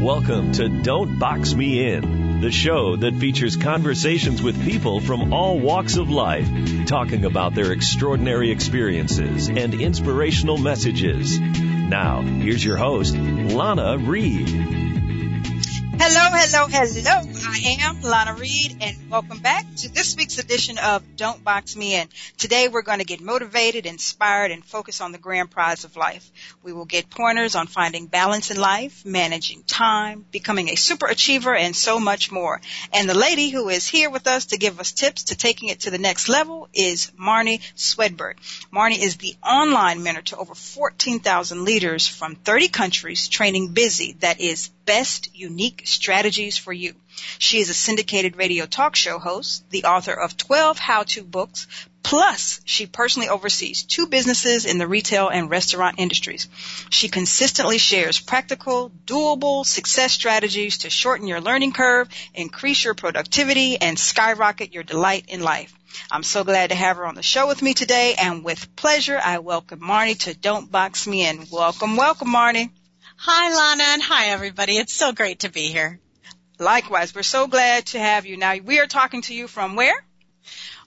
Welcome to Don't Box Me In, the show that features conversations with people from all walks of life, talking about their extraordinary experiences and inspirational messages. Now, here's your host, Lana Reed. Hello, hello, hello. I am Lana Reed and welcome back to this week's edition of Don't Box Me In. Today we're going to get motivated, inspired, and focus on the grand prize of life. We will get pointers on finding balance in life, managing time, becoming a super achiever, and so much more. And the lady who is here with us to give us tips to taking it to the next level is Marnie Swedberg. Marnie is the online mentor to over 14,000 leaders from 30 countries training busy that is best unique strategies for you. She is a syndicated radio talk show host, the author of 12 how-to books, plus she personally oversees two businesses in the retail and restaurant industries. She consistently shares practical, doable success strategies to shorten your learning curve, increase your productivity, and skyrocket your delight in life. I'm so glad to have her on the show with me today, and with pleasure, I welcome Marnie to Don't Box Me In. Welcome, welcome, Marnie. Hi, Lana, and hi, everybody. It's so great to be here. Likewise, we're so glad to have you. Now, we are talking to you from where?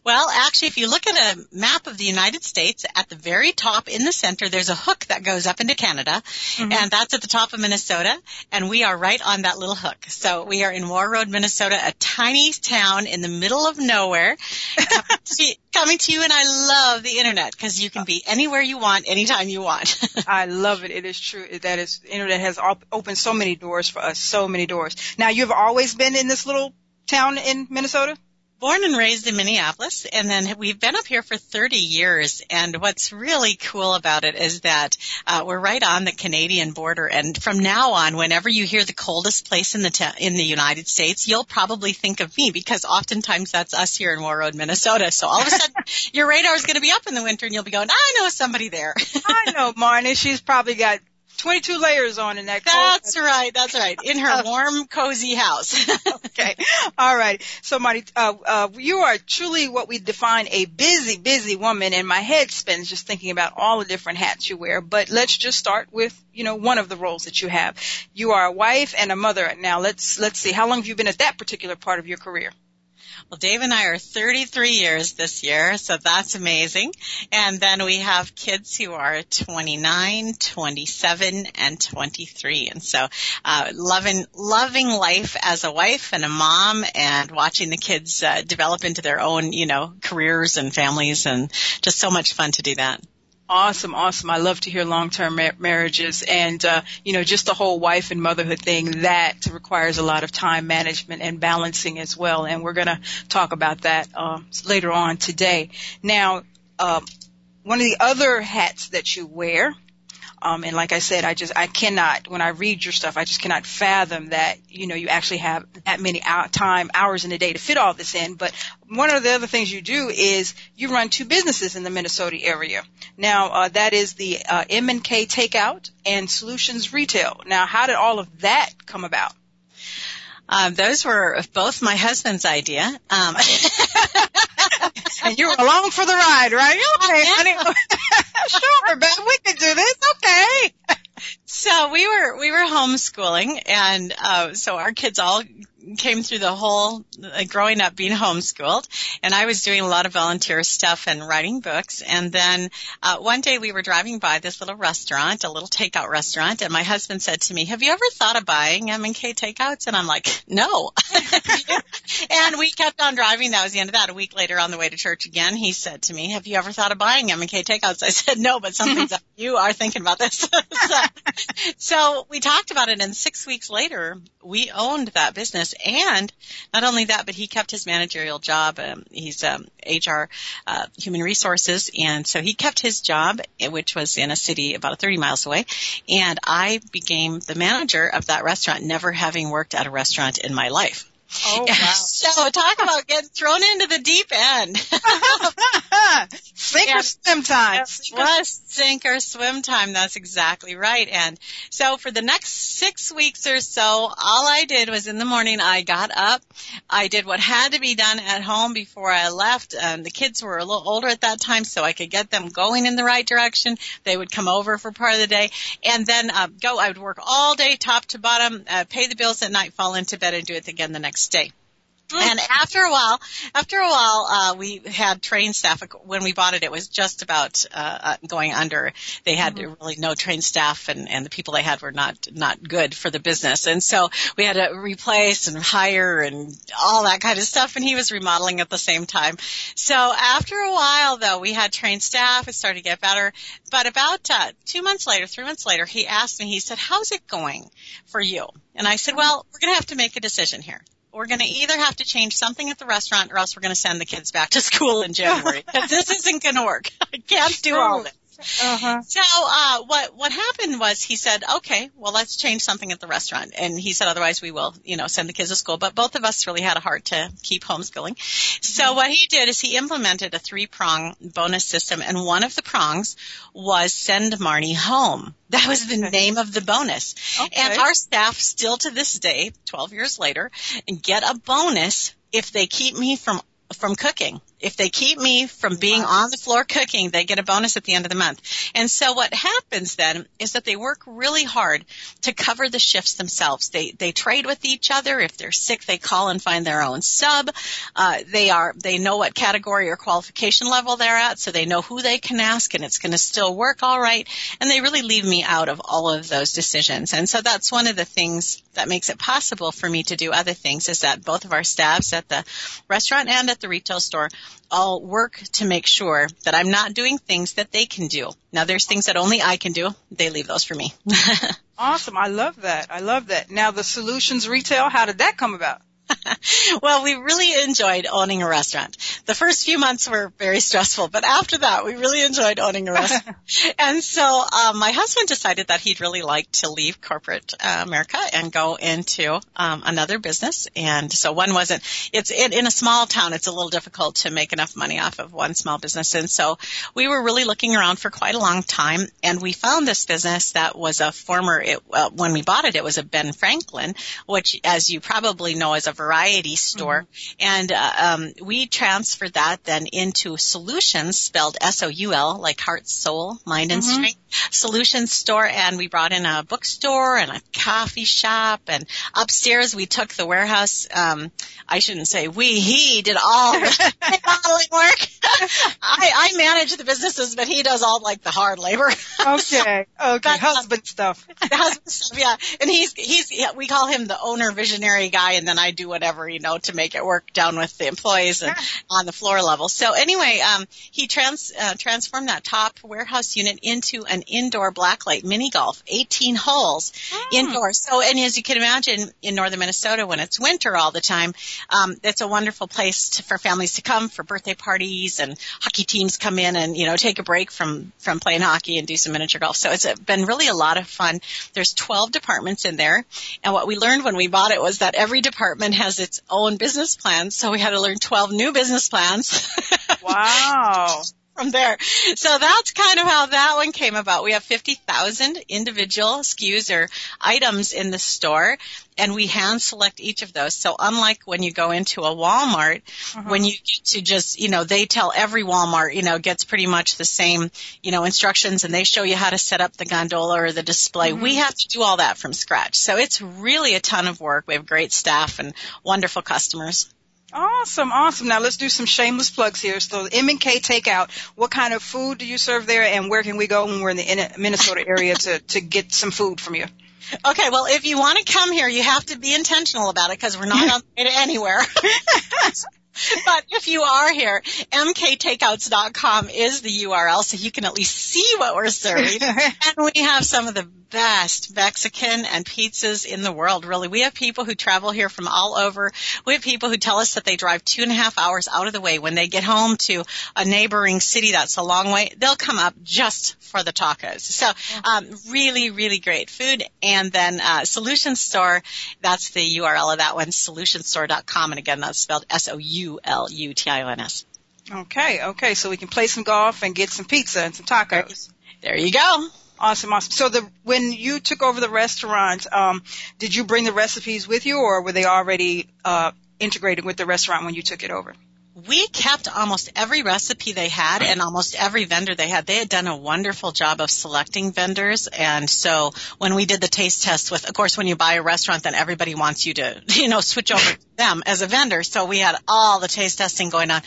Well, actually, if you look at a map of the United States, at the very top in the center, there's a hook that goes up into Canada, mm-hmm. and that's at the top of Minnesota, and we are right on that little hook. So we are in Warroad, Minnesota, a tiny town in the middle of nowhere, to, coming to you, and I love the internet because you can be anywhere you want, anytime you want. I love it. It is true. That is, internet has opened so many doors for us, so many doors. Now, you've always been in this little town in Minnesota? Born and raised in Minneapolis, and then we've been up here for 30 years. And what's really cool about it is that uh, we're right on the Canadian border. And from now on, whenever you hear the coldest place in the te- in the United States, you'll probably think of me because oftentimes that's us here in Warroad, Minnesota. So all of a sudden, your radar is going to be up in the winter, and you'll be going, "I know somebody there." I know Marnie. She's probably got 22 layers on in that. That's right. That's right. In her warm, cozy house. okay. All right. So, Marty, uh, uh, you are truly what we define a busy, busy woman, and my head spins just thinking about all the different hats you wear. But let's just start with, you know, one of the roles that you have. You are a wife and a mother. Now, let's let's see. How long have you been at that particular part of your career? Well, Dave and I are 33 years this year, so that's amazing. And then we have kids who are 29, 27, and 23. And so, uh, loving, loving life as a wife and a mom and watching the kids, uh, develop into their own, you know, careers and families and just so much fun to do that. Awesome, awesome. I love to hear long-term ma- marriages and, uh, you know, just the whole wife and motherhood thing that requires a lot of time management and balancing as well. And we're going to talk about that, uh, later on today. Now, uh, one of the other hats that you wear um, and like I said, I just I cannot when I read your stuff, I just cannot fathom that you know you actually have that many out time hours in a day to fit all this in. But one of the other things you do is you run two businesses in the Minnesota area. Now uh, that is the uh, M and K Takeout and Soulutions Retail. Now, how did all of that come about? Um, those were both my husband's idea. Um, and you were along for the ride, right? Okay, honey. sure, but we can do this. Okay. So we were we were homeschooling, and uh, so our kids all came through the whole uh, growing up being homeschooled and I was doing a lot of volunteer stuff and writing books and then uh, one day we were driving by this little restaurant, a little takeout restaurant and my husband said to me, "Have you ever thought of buying M&K takeouts?" And I'm like, "No." and we kept on driving. That was the end of that. A week later on the way to church again, he said to me, "Have you ever thought of buying M&K takeouts?" I said, "No, but something's up. You are thinking about this." so, so we talked about it and 6 weeks later, we owned that business and not only that, but he kept his managerial job. Um, he's um, HR, uh, human resources, and so he kept his job, which was in a city about 30 miles away. And I became the manager of that restaurant, never having worked at a restaurant in my life. Oh, wow. so talk about getting thrown into the deep end. Sink or swim time. It was sink or swim time. That's exactly right. And so for the next six weeks or so, all I did was in the morning I got up, I did what had to be done at home before I left. And the kids were a little older at that time, so I could get them going in the right direction. They would come over for part of the day, and then uh, go. I would work all day, top to bottom, uh, pay the bills at night, fall into bed, and do it again the next day. And after a while, after a while, uh, we had trained staff. When we bought it, it was just about uh, uh going under. They had mm-hmm. really no trained staff, and, and the people they had were not not good for the business. And so we had to replace and hire and all that kind of stuff. And he was remodeling at the same time. So after a while, though, we had trained staff. It started to get better. But about uh, two months later, three months later, he asked me. He said, "How's it going for you?" And I said, "Well, we're going to have to make a decision here." We're going to either have to change something at the restaurant or else we're going to send the kids back to school in January this isn't going to work. I can't do all this. Uh-huh. So uh, what what happened was he said, okay, well let's change something at the restaurant, and he said otherwise we will, you know, send the kids to school. But both of us really had a heart to keep homeschooling. So mm-hmm. what he did is he implemented a three prong bonus system, and one of the prongs was send Marnie home. That was the name of the bonus. Okay. And our staff still to this day, 12 years later, get a bonus if they keep me from from cooking. If they keep me from being on the floor cooking, they get a bonus at the end of the month. And so what happens then is that they work really hard to cover the shifts themselves. They they trade with each other. If they're sick, they call and find their own sub. Uh, they are they know what category or qualification level they're at, so they know who they can ask, and it's going to still work all right. And they really leave me out of all of those decisions. And so that's one of the things that makes it possible for me to do other things. Is that both of our staffs at the restaurant and at the retail store all work to make sure that I'm not doing things that they can do. Now there's things that only I can do. They leave those for me. awesome. I love that. I love that. Now the soulutions retail, how did that come about? well, we really enjoyed owning a restaurant. The first few months were very stressful, but after that, we really enjoyed owning a restaurant. and so, um, my husband decided that he'd really like to leave corporate uh, America and go into um, another business. And so, one wasn't. It's in, in a small town. It's a little difficult to make enough money off of one small business. And so, we were really looking around for quite a long time, and we found this business that was a former. It, uh, when we bought it, it was a Ben Franklin, which, as you probably know, is a variety store. Mm-hmm. And uh, um, we transferred that then into Soulutions, spelled S-O-U-L, like heart, soul, mind, and mm-hmm. strength. Soulutions store, and we brought in a bookstore and a coffee shop. And upstairs, we took the warehouse. Um, I shouldn't say we. He did all the modeling work. I, I manage the businesses, but he does all like the hard labor. Okay. so, okay. But, uh, husband stuff. husband stuff. Yeah. And he's he's yeah, we call him the owner visionary guy, and then I do whatever, you know, to make it work down with the employees and on the floor level. So anyway, um, he trans, uh, transformed that top warehouse unit into an indoor blacklight mini golf, 18 holes oh. indoors. So, and as you can imagine in northern Minnesota when it's winter all the time, um, it's a wonderful place to, for families to come for birthday parties and hockey teams come in and, you know, take a break from, from playing hockey and do some miniature golf. So it's been really a lot of fun. There's 12 departments in there. And what we learned when we bought it was that every department has its own business plans. So we had to learn 12 new business plans. wow. From there. So that's kind of how that one came about. We have 50,000 individual SKUs or items in the store and we hand select each of those. So unlike when you go into a Walmart, uh-huh. when you get to just, you know, they tell every Walmart, you know, gets pretty much the same, you know, instructions and they show you how to set up the gondola or the display. Mm-hmm. We have to do all that from scratch. So it's really a ton of work. We have great staff and wonderful customers. Awesome, awesome. Now let's do some shameless plugs here. So M and K Takeout. What kind of food do you serve there, and where can we go when we're in the Minnesota area to to get some food from you? Okay, well, if you want to come here, you have to be intentional about it because we're not on the way to anywhere. but if you are here, mktakeouts.com is the URL so you can at least see what we're serving. and we have some of the best Mexican and pizzas in the world, really. We have people who travel here from all over. We have people who tell us that they drive two and a half hours out of the way. When they get home to a neighboring city that's a long way, they'll come up just for the tacos. So, um, really, really great food. And then uh, Soulution Store, that's the URL of that one, solutionstore.com. And again, that's spelled S-O-U-L-U-T-I-O-N-S. Okay, okay. So we can play some golf and get some pizza and some tacos. There you go. Awesome, awesome. So the when you took over the restaurant, um, did you bring the recipes with you, or were they already uh, integrated with the restaurant when you took it over? We kept almost every recipe they had and almost every vendor they had. They had done a wonderful job of selecting vendors. And so when we did the taste test with, of course, when you buy a restaurant, then everybody wants you to, you know, switch over to them as a vendor. So we had all the taste testing going on.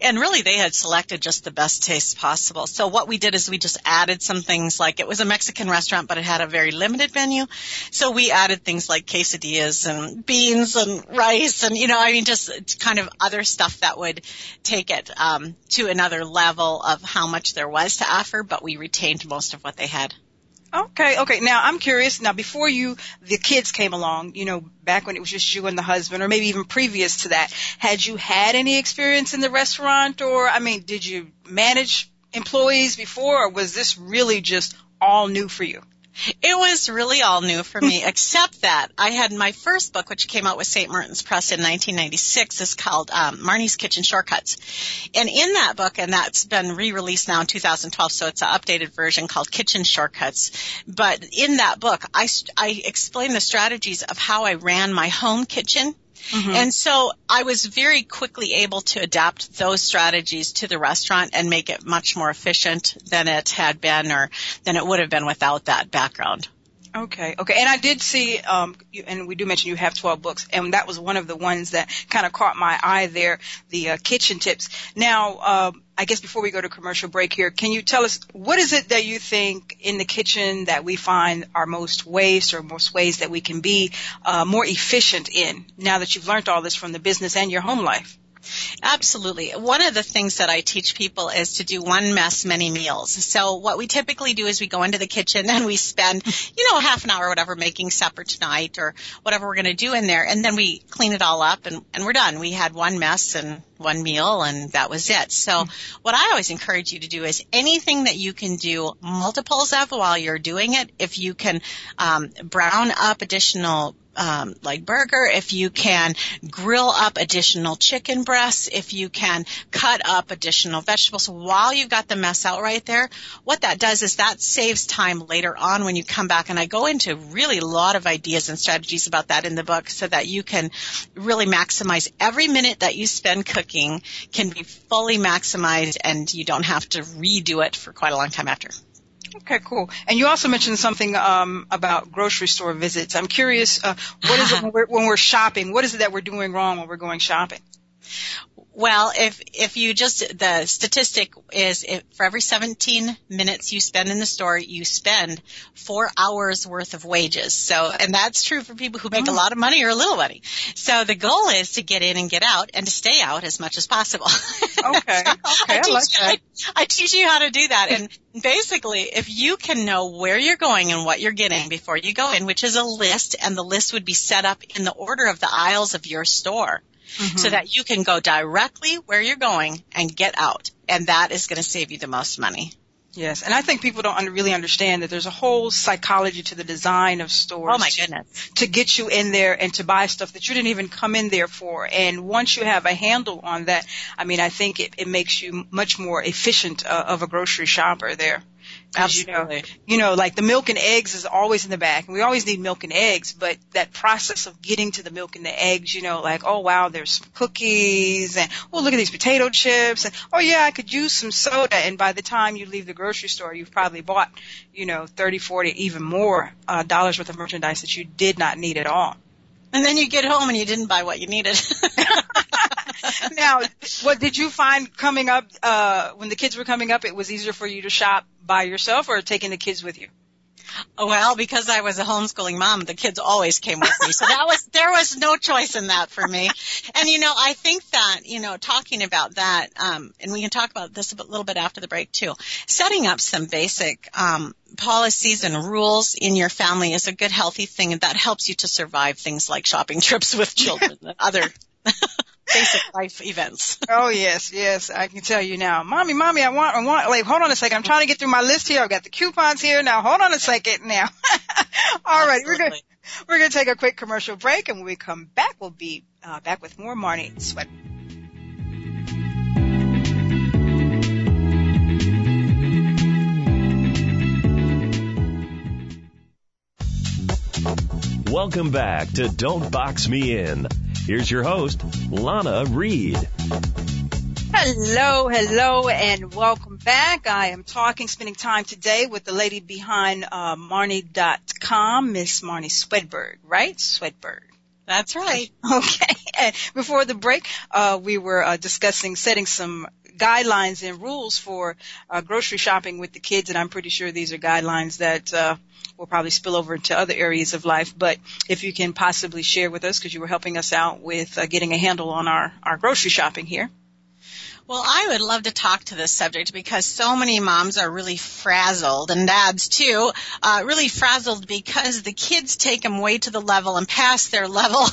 And really they had selected just the best tastes possible. So what we did is we just added some things like it was a Mexican restaurant, but it had a very limited menu. So we added things like quesadillas and beans and rice and, you know, I mean, just kind of other stuff that would would take it um, to another level of how much there was to offer, but we retained most of what they had. Okay, okay. Now I'm curious. Now before you, the kids came along, you know, back when it was just you and the husband, or maybe even previous to that, had you had any experience in the restaurant, or I mean, did you manage employees before, or was this really just all new for you? It was really all new for me, except that I had my first book, which came out with St. Martin's Press in 1996, is called um, Marnie's Kitchen Shortcuts. And in that book, and that's been re-released now in 2012, so it's an updated version called Kitchen Shortcuts. But in that book, I, I explain the strategies of how I ran my home kitchen Mm-hmm. And so I was very quickly able to adapt those strategies to the restaurant and make it much more efficient than it had been or than it would have been without that background. Okay, okay. And I did see, um, you, and we do mention you have 12 books, and that was one of the ones that kind of caught my eye there, the uh, kitchen tips. Now, um, I guess before we go to commercial break here, can you tell us what is it that you think in the kitchen that we find are most waste or most ways that we can be uh, more efficient in now that you've learned all this from the business and your home life? Absolutely. One of the things that I teach people is to do one mess, many meals. So what we typically do is we go into the kitchen and we spend, you know, half an hour or whatever making supper tonight or whatever we're going to do in there. And then we clean it all up and, and we're done. We had one mess and one meal and that was it. So what I always encourage you to do is anything that you can do multiples of while you're doing it. If you can, um, brown up additional um, like burger, if you can grill up additional chicken breasts, if you can cut up additional vegetables while you've got the mess out right there, what that does is that saves time later on when you come back. And I go into really a lot of ideas and strategies about that in the book so that you can really maximize every minute that you spend cooking can be fully maximized and you don't have to redo it for quite a long time after. Okay, cool. And you also mentioned something um, about grocery store visits. I'm curious, uh, what is it when we're, when we're shopping? What is it that we're doing wrong when we're going shopping? Well, if if you just the statistic is if for every 17 minutes you spend in the store, you spend four hours worth of wages. So, and that's true for people who make a oh. lot of money or a little money. So the goal is to get in and get out and to stay out as much as possible. Okay. so okay. I, teach, I, like I, I teach you how to do that. And basically, if you can know where you're going and what you're getting before you go in, which is a list, and the list would be set up in the order of the aisles of your store mm-hmm. so that you can go directly where you're going and get out. And that is going to save you the most money. Yes, and I think people don't really understand that there's a whole psychology to the design of stores. Oh my goodness. To, to get you in there and to buy stuff that you didn't even come in there for. And once you have a handle on that, I mean, I think it, it makes you much more efficient uh, of a grocery shopper there. Absolutely. You know, you know, like the milk and eggs is always in the back. and We always need milk and eggs, but that process of getting to the milk and the eggs, you know, like, oh wow, there's some cookies and, oh look at these potato chips and, oh yeah, I could use some soda. And by the time you leave the grocery store, you've probably bought, you know, thirty, forty, even more, uh, dollars worth of merchandise that you did not need at all. And then you get home and you didn't buy what you needed. now, what did you find coming up uh when the kids were coming up? It was easier for you to shop by yourself or taking the kids with you? Well, because I was a homeschooling mom, the kids always came with me. So that was, there was no choice in that for me. And you know, I think that, you know, talking about that, um, and we can talk about this a little bit after the break too, setting up some basic, um, policies and rules in your family is a good healthy thing and that helps you to survive things like shopping trips with children and other basic life events. oh yes, yes, I can tell you now. Mommy, mommy, I want, I want, like, hold on a second. I'm trying to get through my list here. I've got the coupons here. Now, hold on a second now. All right, we're gonna we're gonna take a quick commercial break, and when we come back, we'll be uh, back with more Marnie Sweat. Welcome back to Don't Box Me In. Here's your host, Lana Reed. Hello, hello, and welcome back. I am talking, spending time today with the lady behind uh, Marnie.com, Miss Marnie Swedberg, right? Swedberg. That's right. Okay. And before the break, uh, we were uh, discussing setting some guidelines and rules for uh, grocery shopping with the kids, and I'm pretty sure these are guidelines that uh, will probably spill over into other areas of life. But if you can possibly share with us, because you were helping us out with uh, getting a handle on our our grocery shopping here. Well, I would love to talk to this subject because so many moms are really frazzled and dads too, uh, really frazzled because the kids take them way to the level and past their level of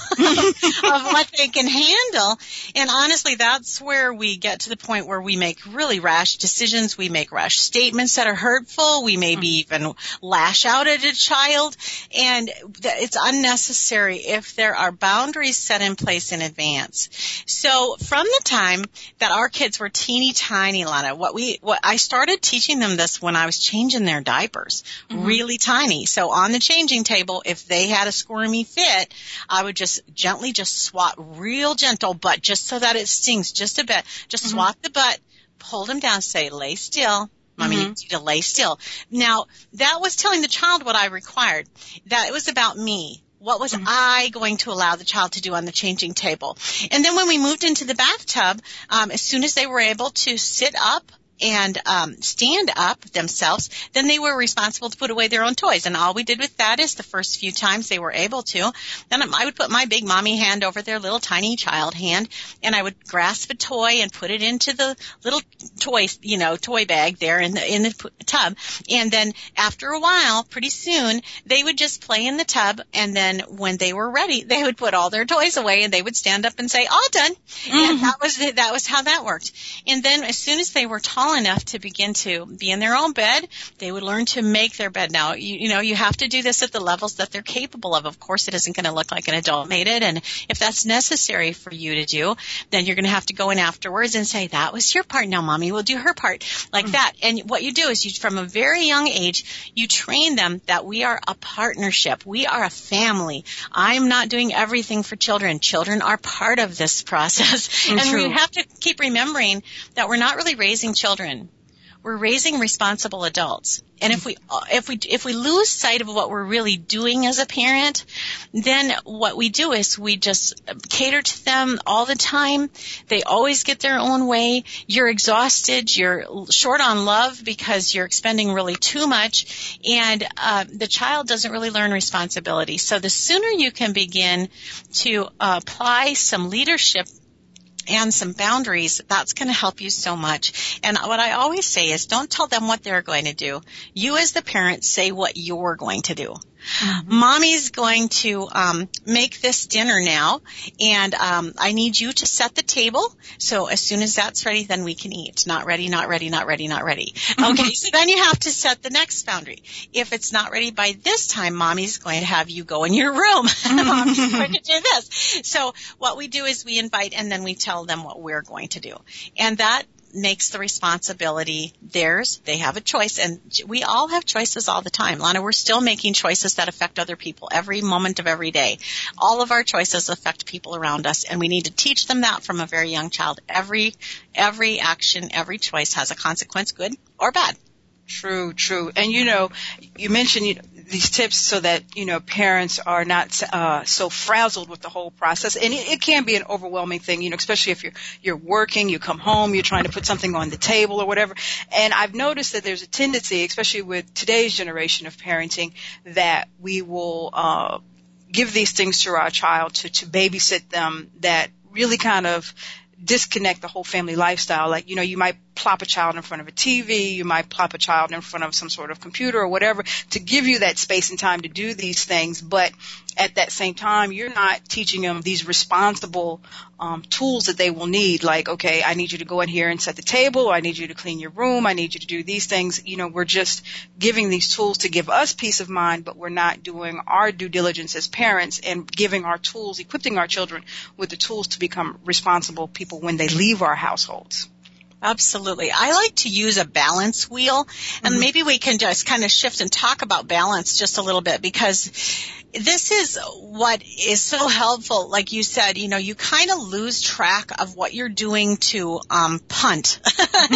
what they can handle. And honestly, that's where we get to the point where we make really rash decisions. We make rash statements that are hurtful. We maybe mm-hmm. even lash out at a child and it's unnecessary if there are boundaries set in place in advance. So from the time that our kids kids were teeny tiny, Lana. What we, what I started teaching them this when I was changing their diapers, mm-hmm. really tiny. So on the changing table, if they had a squirmy fit, I would just gently just swat real gentle, but just so that it stings just a bit. Just mm-hmm. swat the butt, hold them down, say, lay still. Mommy mm-hmm. needs you to lay still. Now, that was telling the child what I required. That it was about me. What was mm-hmm. I going to allow the child to do on the changing table? And then when we moved into the bathtub, um, as soon as they were able to sit up and um, stand up themselves, then they were responsible to put away their own toys. And all we did with that is the first few times they were able to, then I would put my big mommy hand over their little tiny child hand, and I would grasp a toy and put it into the little toy, you know, toy bag there in the in the tub. And then after a while, pretty soon, they would just play in the tub. And then when they were ready, they would put all their toys away, and they would stand up and say, "All done." Mm-hmm. And that was that was how that worked. And then as soon as they were tall enough to begin to be in their own bed, they would learn to make their bed. Now, you, you know, you have to do this at the levels that they're capable of. Of course, it isn't going to look like an adult made it. And if that's necessary for you to do, then you're going to have to go in afterwards and say, that was your part. Now mommy will do her part like mm-hmm. that. And what you do is you, from a very young age, you train them that we are a partnership. We are a family. I'm not doing everything for children. Children are part of this process. Mm, and we have to keep remembering that we're not really raising children children. We're raising responsible adults. And if we, if we, if we lose sight of what we're really doing as a parent, then what we do is we just cater to them all the time. They always get their own way. You're exhausted. You're short on love because you're expending really too much. And, uh, the child doesn't really learn responsibility. So the sooner you can begin to uh, apply some leadership and some boundaries, that's going to help you so much. And what I always say is don't tell them what they're going to do. You as the parent say what you're going to do. Mm-hmm. Mommy's going to um, make this dinner now, and um, I need you to set the table. So as soon as that's ready, then we can eat. Not ready, not ready, not ready, not ready. Okay, so then you have to set the next boundary. If it's not ready by this time, mommy's going to have you go in your room. mommy's going to do this. So what we do is we invite and then we tell them what we're going to do. And that makes the responsibility theirs. They have a choice and we all have choices all the time. Lana, we're still making choices that affect other people every moment of every day. All of our choices affect people around us and we need to teach them that from a very young child. Every, every action, every choice has a consequence, good or bad. True, true. And you know, you mentioned you know, these tips so that you know parents are not uh, so frazzled with the whole process, and it, it can be an overwhelming thing. You know, especially if you're you're working, you come home, you're trying to put something on the table or whatever. And I've noticed that there's a tendency, especially with today's generation of parenting, that we will uh, give these things to our child to to babysit them that really kind of disconnect the whole family lifestyle. Like, you know, you might plop a child in front of a TV, you might plop a child in front of some sort of computer or whatever to give you that space and time to do these things. But at that same time, you're not teaching them these responsible um, tools that they will need. Like, okay, I need you to go in here and set the table, or I need you to clean your room, I need you to do these things. You know, we're just giving these tools to give us peace of mind, but we're not doing our due diligence as parents and giving our tools, equipping our children with the tools to become responsible people when they leave our households. Absolutely. I like to use a balance wheel and mm-hmm. maybe we can just kind of shift and talk about balance just a little bit because this is what is so helpful. Like you said, you know, you kind of lose track of what you're doing to um, punt. what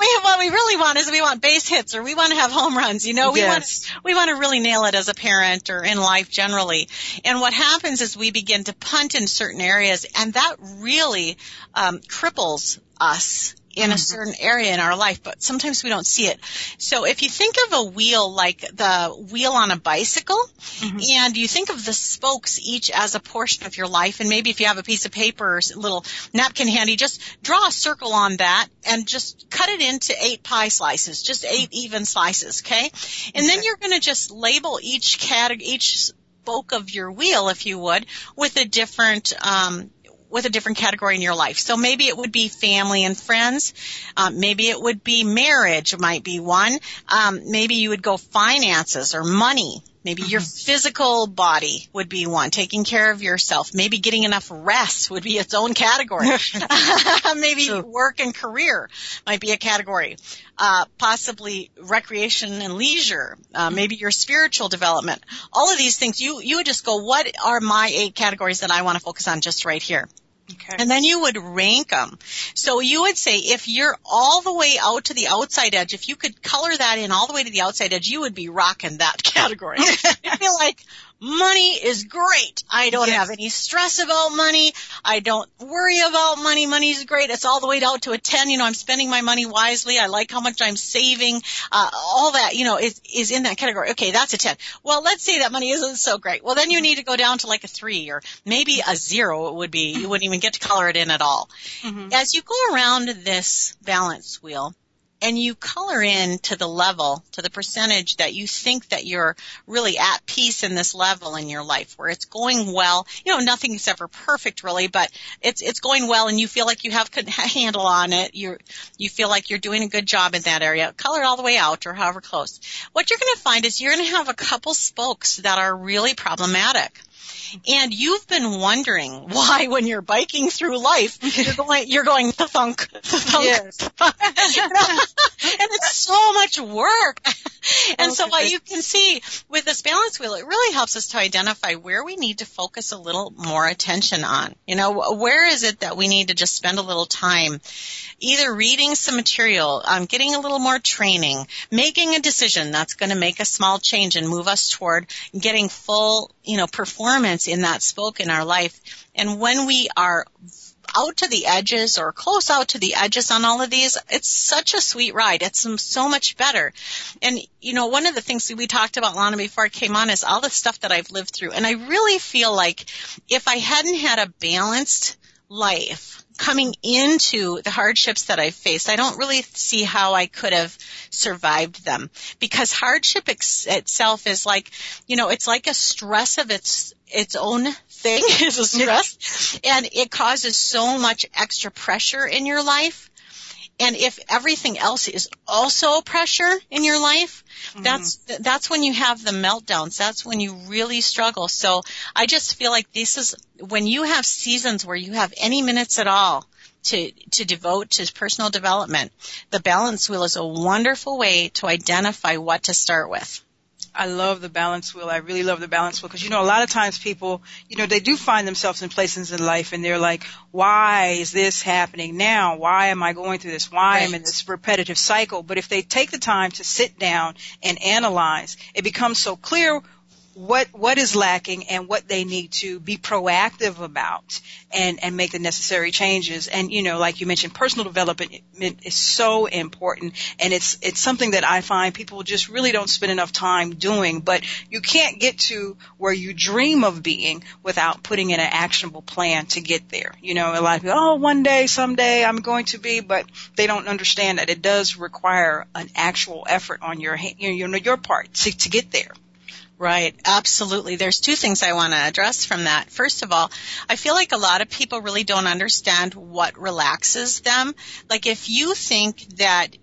we what we really want is we want base hits or we want to have home runs. You know, we yes. want we want to really nail it as a parent or in life generally. And what happens is we begin to punt in certain areas, and that really um, cripples us in a mm-hmm. certain area in our life, but sometimes we don't see it. So if you think of a wheel like the wheel on a bicycle, mm-hmm. and you think of the spokes each as a portion of your life, and maybe if you have a piece of paper or a little napkin handy, just draw a circle on that and just cut it into eight pie slices, just eight even slices, okay? And then you're going to just label each category, each spoke of your wheel, if you would, with a different um, with a different category in your life. So maybe it would be family and friends. Um, maybe it would be marriage might be one. Um, maybe you would go finances or money. Maybe mm-hmm. your physical body would be one, taking care of yourself. Maybe getting enough rest would be its own category. Maybe work and career might be a category. Uh, possibly recreation and leisure. Uh, mm-hmm. maybe your spiritual development. All of these things, you, you would just go, what are my eight categories that I want to focus on just right here? Okay. And then you would rank them. So you would say if you're all the way out to the outside edge, if you could color that in all the way to the outside edge, you would be rocking that category. I feel like money is great. I don't yes. have any stress about money. I don't worry about money. Money's great. It's all the way down to a 10. You know, I'm spending my money wisely. I like how much I'm saving. Uh, all that, you know, is, is in that category. Okay, that's a 10. Well, let's say that money isn't so great. Well, then you need to go down to like a 3 or maybe a 0 it would be. You wouldn't even get to color it in at all. Mm-hmm. As you go around this balance wheel, and you color in to the level, to the percentage that you think that you're really at peace in this level in your life where it's going well. You know, nothing is ever perfect really, but it's, it's going well and you feel like you have a handle on it. You you feel like you're doing a good job in that area. Color it all the way out or however close. What you're going to find is you're going to have a couple spokes that are really problematic. And you've been wondering why when you're biking through life, you're going, you're going thunk, thunk. Yes. and it's so much work. and okay. so what you can see with this balance wheel, it really helps us to identify where we need to focus a little more attention on. You know, where is it that we need to just spend a little time either reading some material, um, getting a little more training, making a decision that's going to make a small change and move us toward getting full, you know, performance in that spoke in our life. And when we are out to the edges or close out to the edges on all of these, it's such a sweet ride. It's so much better. And, you know, one of the things we talked about, Lana, before I came on is all the stuff that I've lived through. And I really feel like if I hadn't had a balanced life, coming into the hardships that I faced, I don't really see how I could have survived them. Because hardship ex- itself is like, you know, it's like a stress of its its own thing. Is a stress. And it causes so much extra pressure in your life. And if everything else is also pressure in your life, mm-hmm. that's that's when you have the meltdowns. That's when you really struggle. So I just feel like this is when you have seasons where you have any minutes at all to to devote to personal development. The balance wheel is a wonderful way to identify what to start with. I love the balance wheel. I really love the balance wheel because you know a lot of times people, you know, they do find themselves in places in life and they're like, why is this happening now? Why am I going through this? Why right. am I in this repetitive cycle? But if they take the time to sit down and analyze, it becomes so clear what what is lacking and what they need to be proactive about and and make the necessary changes. And you know like you mentioned personal development is so important. And it's it's something that I find people just really don't spend enough time doing. But you can't get to where you dream of being without putting in an actionable plan to get there. You know a lot of people oh one day someday I'm going to be but they don't understand that it does require an actual effort on your you know your part to, to get there Right, absolutely. There's two things I want to address from that. First of all, I feel like a lot of people really don't understand what relaxes them. Like if you think that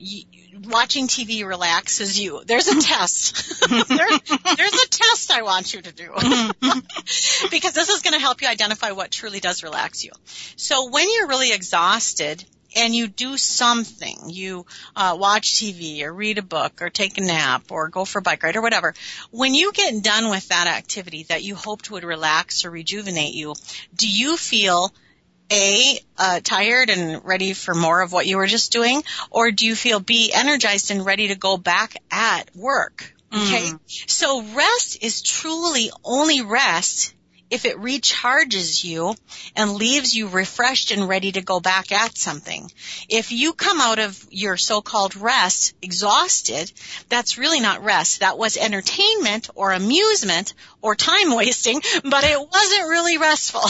watching TV relaxes you, there's a test. there, there's a test I want you to do. Mm-hmm. because this is going to help you identify what truly does relax you. So when you're really exhausted, and you do something, you uh, watch TV or read a book or take a nap or go for a bike ride or whatever, when you get done with that activity that you hoped would relax or rejuvenate you, do you feel a, uh, tired and ready for more of what you were just doing, or do you feel B, energized and ready to go back at work? Okay? Mm. So rest is truly only rest if it recharges you and leaves you refreshed and ready to go back at something. If you come out of your so-called rest exhausted, that's really not rest. That was entertainment or amusement or time wasting, but it wasn't really restful.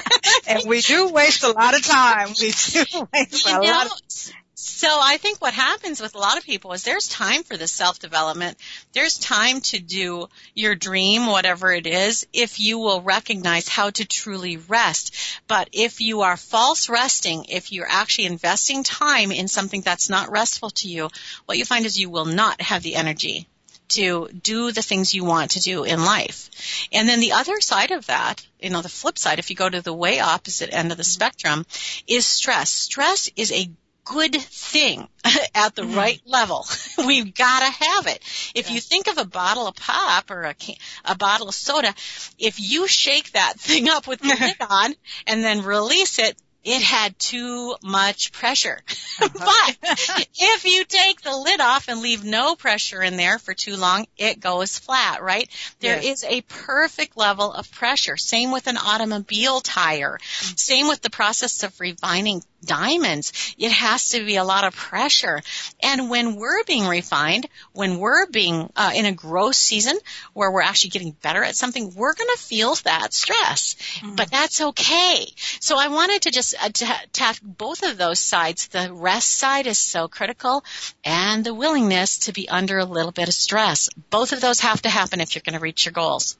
and we do waste a lot of time. We do waste a lot of so I think what happens with a lot of people is there's time for the self-development. There's time to do your dream, whatever it is, if you will recognize how to truly rest. But if you are false resting, if you're actually investing time in something that's not restful to you, what you find is you will not have the energy to do the things you want to do in life. And then the other side of that, you know, the flip side, if you go to the way opposite end of the spectrum, is stress. Stress is a good thing at the mm-hmm. right level. We've got to have it. If you think of a bottle of pop or a, can- a bottle of soda, if you shake that thing up with the lid on and then release it, it had too much pressure. Uh-huh. but if you take the lid off and leave no pressure in there for too long, it goes flat, right? There yes. is a perfect level of pressure. Same with an automobile tire. Mm-hmm. Same with the process of refining diamonds. It has to be a lot of pressure. And when we're being refined, when we're being uh, in a growth season where we're actually getting better at something, we're going to feel that stress. Mm-hmm. But that's okay. So I wanted to just uh, tap both of those sides. The rest side is so critical and the willingness to be under a little bit of stress. Both of those have to happen if you're going to reach your goals.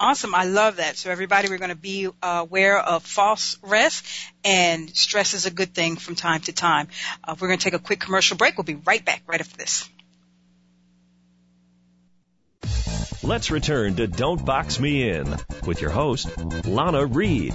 Awesome. I love that. So everybody, we're going to be uh, aware of false rest and stress is a good thing from time to time. Uh, we're going to take a quick commercial break. We'll be right back right after this. Let's return to Don't Box Me In with your host, Lana Reed.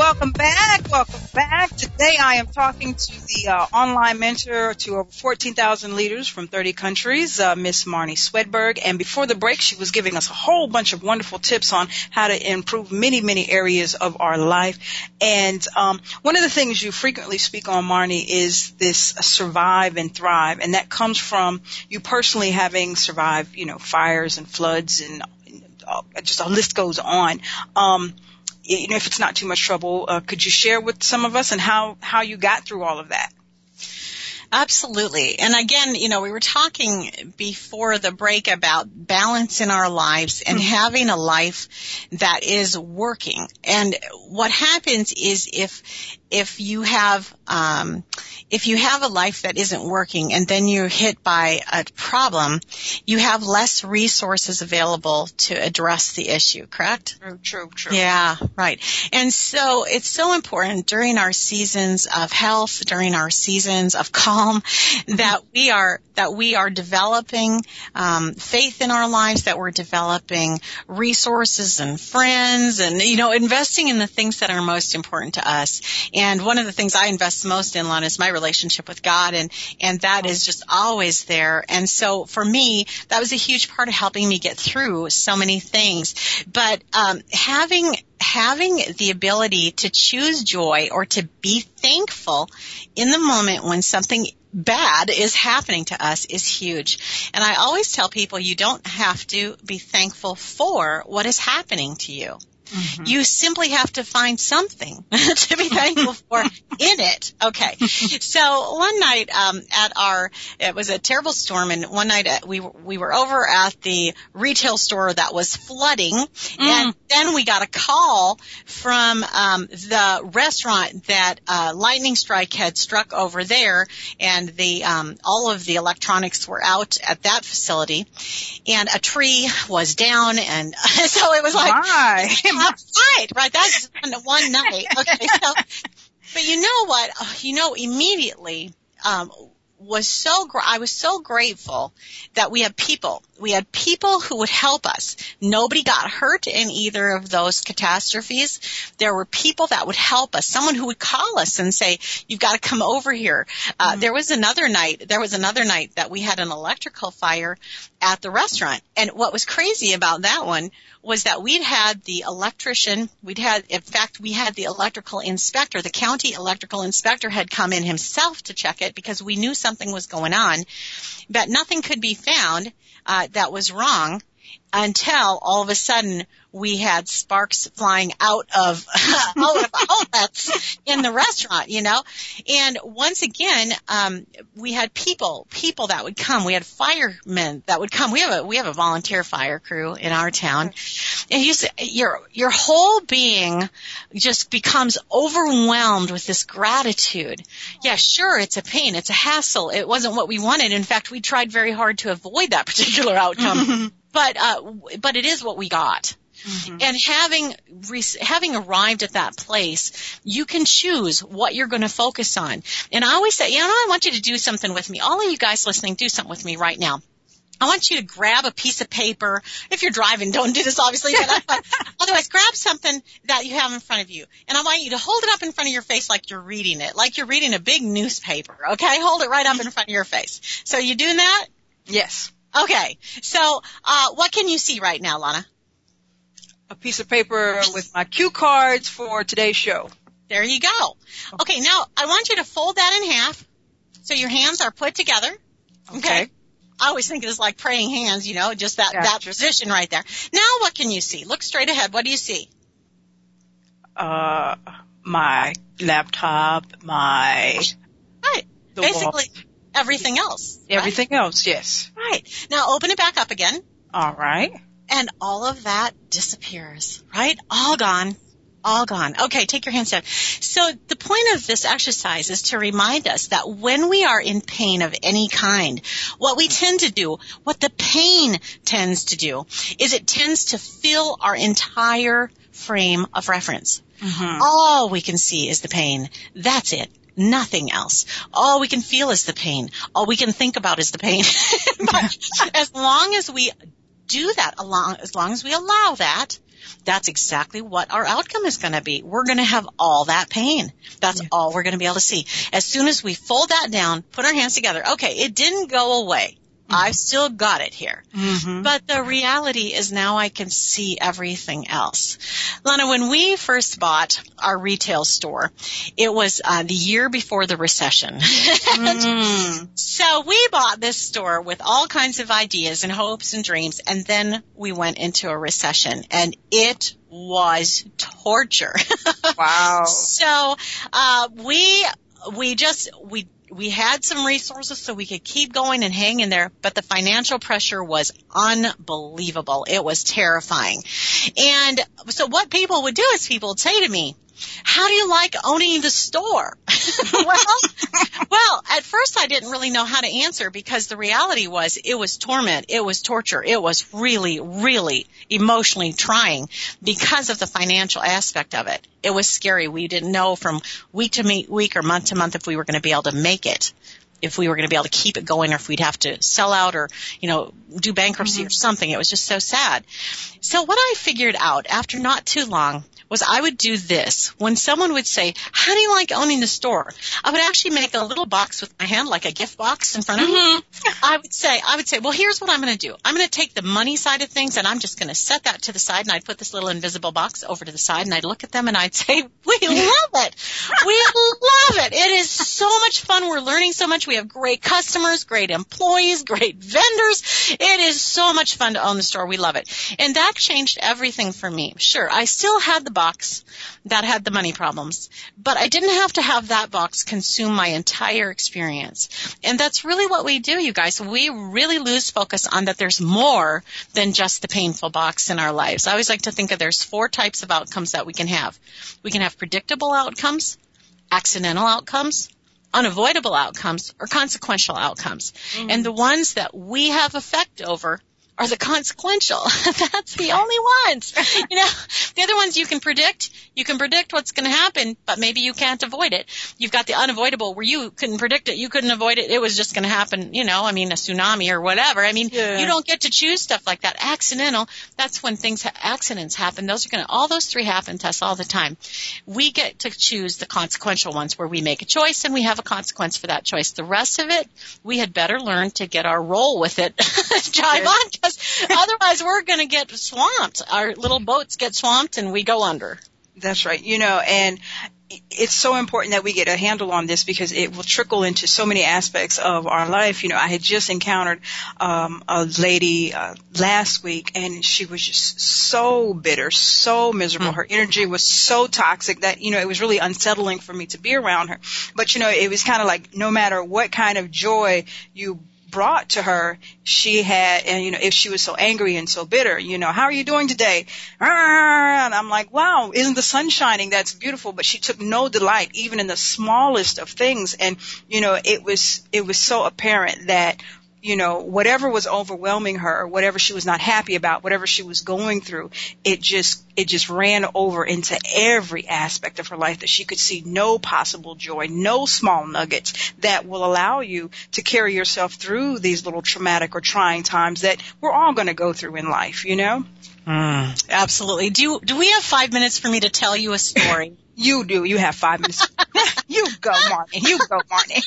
Welcome back. Welcome back. Today I am talking to the uh, online mentor to over 14,000 leaders from 30 countries, uh, Miss Marnie Swedberg. And before the break, she was giving us a whole bunch of wonderful tips on how to improve many, many areas of our life. And um, one of the things you frequently speak on, Marnie, is this survive and thrive, and that comes from you personally having survived, you know, fires and floods and uh, just a list goes on. Um, you know, if it's not too much trouble, uh, could you share with some of us and how, how you got through all of that? Absolutely. And again, you know, we were talking before the break about balance in our lives and mm-hmm. having a life that is working. And what happens is if, if you have, um, if you have a life that isn't working and then you're hit by a problem, you have less resources available to address the issue, correct? True, true, true. Yeah, right. And so it's so important during our seasons of health, during our seasons of calm, that we are, that we are developing, um, faith in our lives, that we're developing resources and friends and, you know, investing in the things that are most important to us. And one of the things I invest most in, Lon, is my relationship with God and, and that is just always there. And so for me, that was a huge part of helping me get through so many things. But, um, having, having the ability to choose joy or to be thankful in the moment when something bad is happening to us is huge. And I always tell people you don't have to be thankful for what is happening to you. Mm-hmm. You simply have to find something to be thankful for in it. Okay. So one night, um, at our, it was a terrible storm and one night at, uh, we, we were over at the retail store that was flooding mm. and then we got a call from, um, the restaurant that, uh, lightning strike had struck over there and the, um, all of the electronics were out at that facility and a tree was down and so it was like, My right, right. That's one night. Okay, so, but you know what? You know, immediately, um, was so gr- I was so grateful that we had people. We had people who would help us. Nobody got hurt in either of those catastrophes. There were people that would help us. Someone who would call us and say, "You've got to come over here." Uh, mm-hmm. There was another night. There was another night that we had an electrical fire at the restaurant, and what was crazy about that one was that we'd had the electrician, we'd had, in fact, we had the electrical inspector, the county electrical inspector had come in himself to check it because we knew something was going on, but nothing could be found uh, that was wrong until all of a sudden we had sparks flying out of out of outlets in the restaurant, you know. And once again, um, we had people people that would come. We had firemen that would come. We have a we have a volunteer fire crew in our town, and you your your whole being just becomes overwhelmed with this gratitude. Yeah, sure, it's a pain, it's a hassle. It wasn't what we wanted. In fact, we tried very hard to avoid that particular outcome. but uh, but it is what we got. Mm-hmm. And having having arrived at that place, you can choose what you're going to focus on. And I always say, you know, I want you to do something with me. All of you guys listening, do something with me right now. I want you to grab a piece of paper. If you're driving, don't do this obviously, but otherwise grab something that you have in front of you. And I want you to hold it up in front of your face like you're reading it, like you're reading a big newspaper. Okay? Hold it right up in front of your face. So you doing that? Yes. Okay. So, uh, what can you see right now, Lana? A piece of paper with my cue cards for today's show. There you go. Okay, now I want you to fold that in half so your hands are put together. Okay. okay. I always think it's like praying hands, you know, just that, that position right there. Now what can you see? Look straight ahead. What do you see? Uh, my laptop, my. Right. Basically, wall everything else. Right? Everything else, yes. Right. Now open it back up again. All right. And all of that disappears, right? All gone. All gone. Okay, take your hands down. So the point of this exercise is to remind us that when we are in pain of any kind, what we tend to do, what the pain tends to do, is it tends to fill our entire frame of reference. Mm-hmm. All we can see is the pain. That's it nothing else. All we can feel is the pain. All we can think about is the pain. but as long as we do that, along, as long as we allow that, that's exactly what our outcome is going to be. We're going to have all that pain. That's yeah. all we're going to be able to see. As soon as we fold that down, put our hands together, okay, it didn't go away. I've still got it here. Mm-hmm. But the reality is now I can see everything else. Lana, when we first bought our retail store, it was uh, the year before the recession. mm. So we bought this store with all kinds of ideas and hopes and dreams, and then we went into a recession, and it was torture. wow. So uh, we we just we we had some resources so we could keep going and hang in there, but the financial pressure was unbelievable. It was terrifying. And so what people would do is people would say to me, how do you like owning the store? well, well, first I didn't really know how to answer because the reality was it was torment, it was torture, it was really, really emotionally trying because of the financial aspect of it. It was scary. We didn't know from week to week or month to month if we were going to be able to make it if we were going to be able to keep it going or if we'd have to sell out or, you know, do bankruptcy mm-hmm. or something. It was just so sad. So what I figured out after not too long was I would do this. When someone would say, how do you like owning the store? I would actually make a little box with my hand, like a gift box in front of mm-hmm. me. I would say, I would say, well, here's what I'm going to do. I'm going to take the money side of things and I'm just going to set that to the side and I'd put this little invisible box over to the side and I'd look at them and I'd say, we love it. We love it. It is so much fun. We're learning so much. We have great customers, great employees, great vendors. It is so much fun to own the store. We love it. And that changed everything for me. Sure, I still had the box that had the money problems, but I didn't have to have that box consume my entire experience. And that's really what we do, you guys. We really lose focus on that there's more than just the painful box in our lives. I always like to think of there's four types of outcomes that we can have. We can have predictable outcomes, accidental outcomes, unavoidable outcomes, or consequential outcomes. Mm-hmm. And the ones that we have effect over are the consequential. That's the only ones. You know, the other ones you can predict. You can predict what's going to happen, but maybe you can't avoid it. You've got the unavoidable where you couldn't predict it. You couldn't avoid it. It was just going to happen, you know, I mean, a tsunami or whatever. I mean, yeah. you don't get to choose stuff like that. Accidental, that's when things, accidents happen. Those are going to, all those three happen to us all the time. We get to choose the consequential ones where we make a choice and we have a consequence for that choice. The rest of it, we had better learn to get our roll with it. Jive on because otherwise we're going to get swamped. Our little boats get swamped and we go under. That's right. You know, and it's so important that we get a handle on this because it will trickle into so many aspects of our life. You know, I had just encountered um, a lady uh, last week, and she was just so bitter, so miserable. Mm-hmm. Her energy was so toxic that you know it was really unsettling for me to be around her. But you know, it was kind of like no matter what kind of joy you brought to her, she had, and you know, if she was so angry and so bitter, you know, how are you doing today? And I'm like, wow, isn't the sun shining? That's beautiful. But she took no delight even in the smallest of things. And, you know, it was, it was so apparent that you know, whatever was overwhelming her, whatever she was not happy about, whatever she was going through, it just, it just ran over into every aspect of her life that she could see no possible joy, no small nuggets that will allow you to carry yourself through these little traumatic or trying times that we're all going to go through in life, you know? Mm, absolutely. Do, do we have five minutes for me to tell you a story? You do. You have five minutes. you go, Marnie. You go, Marnie.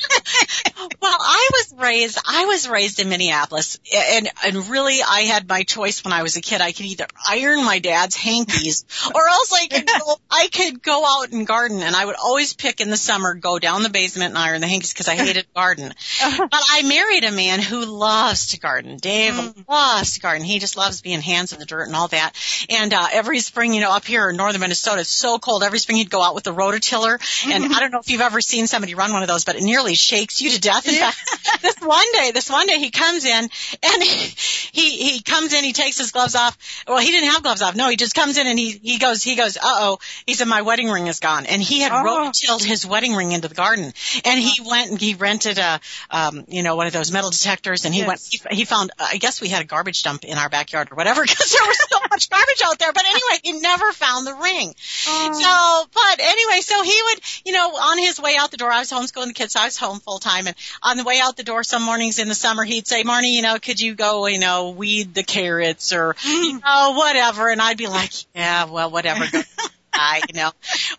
well, I was raised, I was raised in Minneapolis and, and really I had my choice when I was a kid. I could either iron my dad's hankies or else I could go, I could go out and garden and I would always pick in the summer, go down the basement and iron the hankies because I hated garden. but I married a man who loves to garden. Dave mm. loves to garden. He just loves being hands in the dirt and all that. And, uh, every spring, you know, up here in northern Minnesota, it's so cold. Every spring he'd go out with the rototiller. And I don't know if you've ever seen somebody run one of those, but it nearly shakes you to death. In fact, this one day, this one day he comes in and he, he, he comes in, he takes his gloves off. Well, he didn't have gloves off. No, he just comes in and he, he goes, he goes, uh oh. He said, my wedding ring is gone. And he had oh. rototilled his wedding ring into the garden. And he went and he rented a, um, you know, one of those metal detectors and he yes. went, he, he found, uh, I guess we had a garbage dump in our backyard or whatever because there was so much garbage out there. But anyway, he never found the ring. Oh. So, but but anyway, so he would, you know, on his way out the door, I was homeschooling the kids, so I was home full time, and on the way out the door, some mornings in the summer, he'd say, Marnie, you know, could you go, you know, weed the carrots or, you mm. know, whatever, and I'd be like, yeah, well, whatever. I, you know.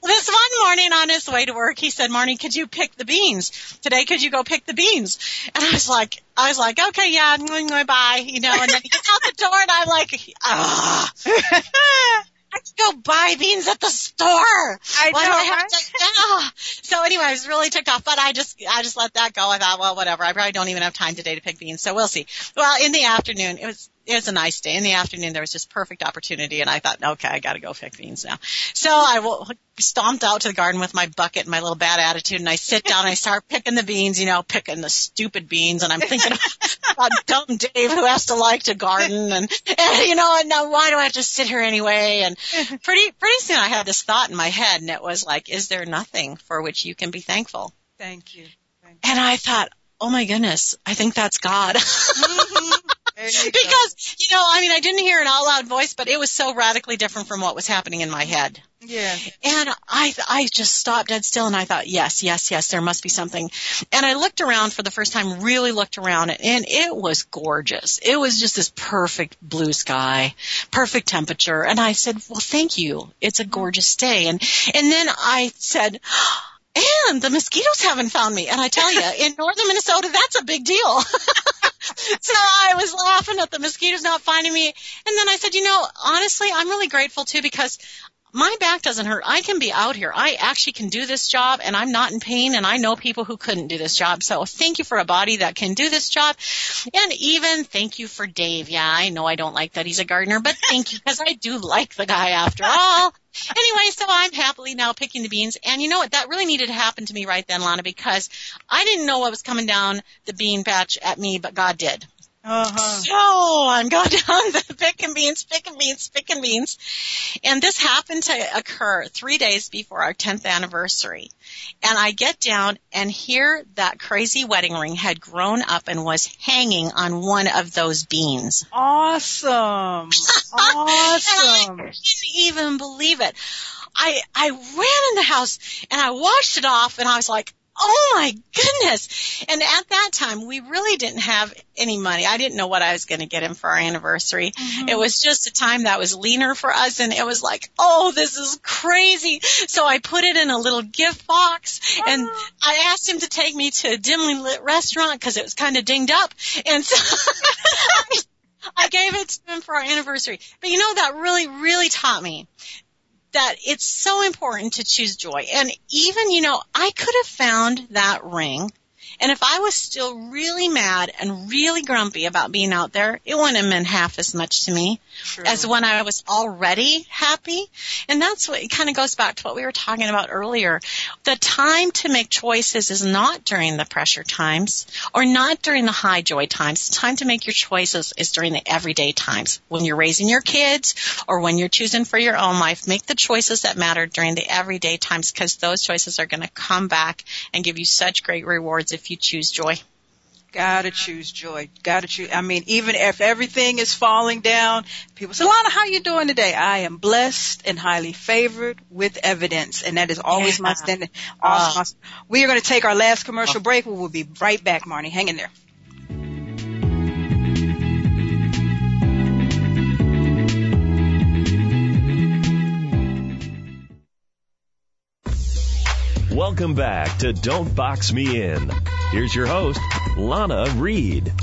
Well, this one morning on his way to work, he said, Marnie, could you pick the beans? Today, could you go pick the beans? And I was like, I was like, okay, yeah, I'm going, bye, you know, and then he gets out the door and I'm like, ah. I could go buy beans at the store. I Why know. Do I have to, yeah. Oh. So anyway, I was really ticked off, but I just, I just let that go. I thought, well, whatever. I probably don't even have time today to pick beans, so we'll see. Well, in the afternoon, it was it was a nice day. In the afternoon, there was just perfect opportunity, and I thought, okay, I got to go pick beans now. So I stomped out to the garden with my bucket and my little bad attitude, and I sit down and I start picking the beans, you know, picking the stupid beans, and I'm thinking about dumb Dave who has to like to garden, and, and you know, and now why do I have to sit here anyway? And pretty pretty soon I had this thought in my head, and it was like, is there nothing for which you can be thankful? Thank you. Thank you. And I thought, oh my goodness, I think that's God. Mm-hmm. Because, you know, I mean, I didn't hear an out loud voice, but it was so radically different from what was happening in my head. Yeah. And I, I just stopped dead still and I thought, yes, yes, yes, there must be something. And I looked around for the first time, really looked around and it was gorgeous. It was just this perfect blue sky, perfect temperature. And I said, well, thank you. It's a gorgeous day. And, and then I said, and the mosquitoes haven't found me. And I tell you, in northern Minnesota, that's a big deal. so I was laughing at the mosquitoes not finding me. And then I said, you know, honestly, I'm really grateful too because my back doesn't hurt. I can be out here. I actually can do this job and I'm not in pain and I know people who couldn't do this job. So thank you for a body that can do this job. And even thank you for Dave. Yeah, I know I don't like that he's a gardener, but thank you because I do like the guy after all. Anyway, so I'm happily now picking the beans. And you know what? That really needed to happen to me right then, Lana, because I didn't know what was coming down the bean patch at me, but God did. Uh-huh. So I'm going down the picking beans, picking beans, picking beans. And this happened to occur three days before our 10th anniversary. And I get down and here that crazy wedding ring had grown up and was hanging on one of those beans. Awesome. Awesome. I didn't even believe it. I, I ran in the house and I washed it off and I was like, Oh my goodness. And at that time, we really didn't have any money. I didn't know what I was going to get him for our anniversary. Mm-hmm. It was just a time that was leaner for us and it was like, oh, this is crazy. So I put it in a little gift box and uh-huh. I asked him to take me to a dimly lit restaurant because it was kind of dinged up. And so I gave it to him for our anniversary. But you know, that really, really taught me that it's so important to choose joy. And even, you know, I could have found that ring and if I was still really mad and really grumpy about being out there, it wouldn't have meant half as much to me True. as when I was already happy. And that's what it kind of goes back to what we were talking about earlier. The time to make choices is not during the pressure times or not during the high joy times. The time to make your choices is during the everyday times. When you're raising your kids or when you're choosing for your own life, make the choices that matter during the everyday times because those choices are going to come back and give you such great rewards if you choose joy. Gotta choose joy. Gotta choose. I mean, even if everything is falling down, people say, Lana, how you doing today? I am blessed and highly favored with evidence. And that is always yeah. my standard. Awesome. Uh, we are going to take our last commercial break. We will be right back, Marnie. Hang in there. Welcome back to Don't Box Me In. Here's your host, Lana Reed.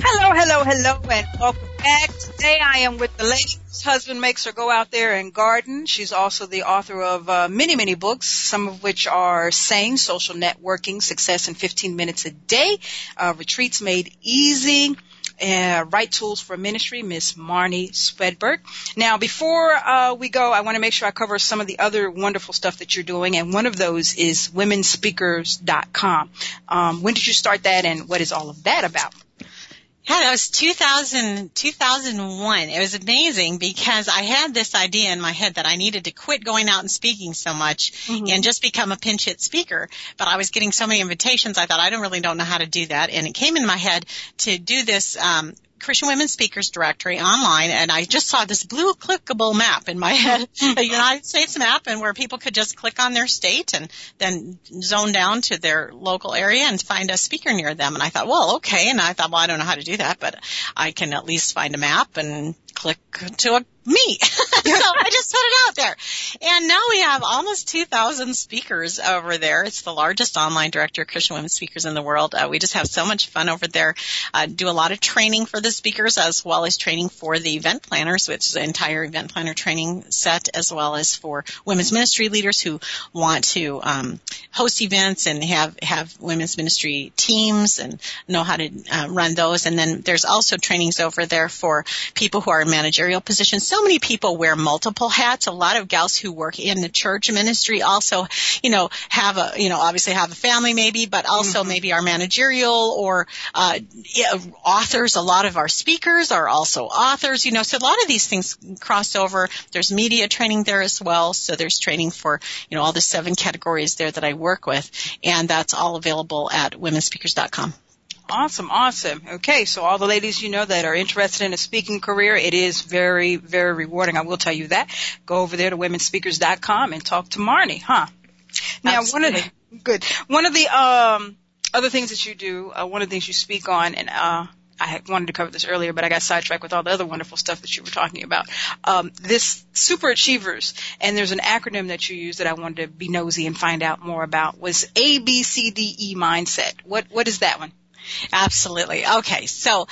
Hello, hello, hello, and welcome back. Today I am with the lady whose husband makes her go out there and garden. She's also the author of uh, many, many books, some of which are Sane, Social Networking, Success in 15 Minutes a Day, uh, Retreats Made Easy, uh, Right Tools for Ministry, Miss Marnie Swedberg. Now, before uh, we go, I want to make sure I cover some of the other wonderful stuff that you're doing, and one of those is womenspeakers.com. Um, when did you start that, and what is all of that about? Yeah, that was 2000, 2001. It was amazing because I had this idea in my head that I needed to quit going out and speaking so much mm-hmm. and just become a pinch hit speaker. But I was getting so many invitations, I thought I don't really don't know how to do that. And it came in my head to do this um, Christian Women Speakers Directory online, and I just saw this blue clickable map in my head, a United States map, and where people could just click on their state and then zone down to their local area and find a speaker near them. And I thought, well, okay. And I thought, well, I don't know how to do that, but I can at least find a map and click to a me. so I just put it out there. And now we have almost 2,000 speakers over there. It's the largest online directory of Christian women speakers in the world. Uh, we just have so much fun over there. Uh, do a lot of training for the speakers as well as training for the event planners, which is an entire event planner training set, as well as for women's ministry leaders who want to um, host events and have have women's ministry teams and know how to uh, run those. And then there's also trainings over there for people who are in managerial positions. So many people wear multiple hats. A lot of gals who work in the church ministry also, you know, have a, you know, obviously have a family maybe, but also mm-hmm. maybe are managerial or uh, authors. A lot of our speakers are also authors, you know, so a lot of these things cross over. There's media training there as well. So there's training for, you know, all the seven categories there that I work with. And that's all available at womenspeakers.com. Awesome, awesome. Okay, so all the ladies you know that are interested in a speaking career, it is very, very rewarding. I will tell you that. Go over there to womenspeakers.com and talk to Marnie, huh? Now, Absolutely. one of the good, one of the um, other things that you do, uh, one of the things you speak on, and uh, I wanted to cover this earlier, but I got sidetracked with all the other wonderful stuff that you were talking about. Um, this super achievers, and there's an acronym that you use that I wanted to be nosy and find out more about was A B C D E mindset. What what is that one? Absolutely. Okay, so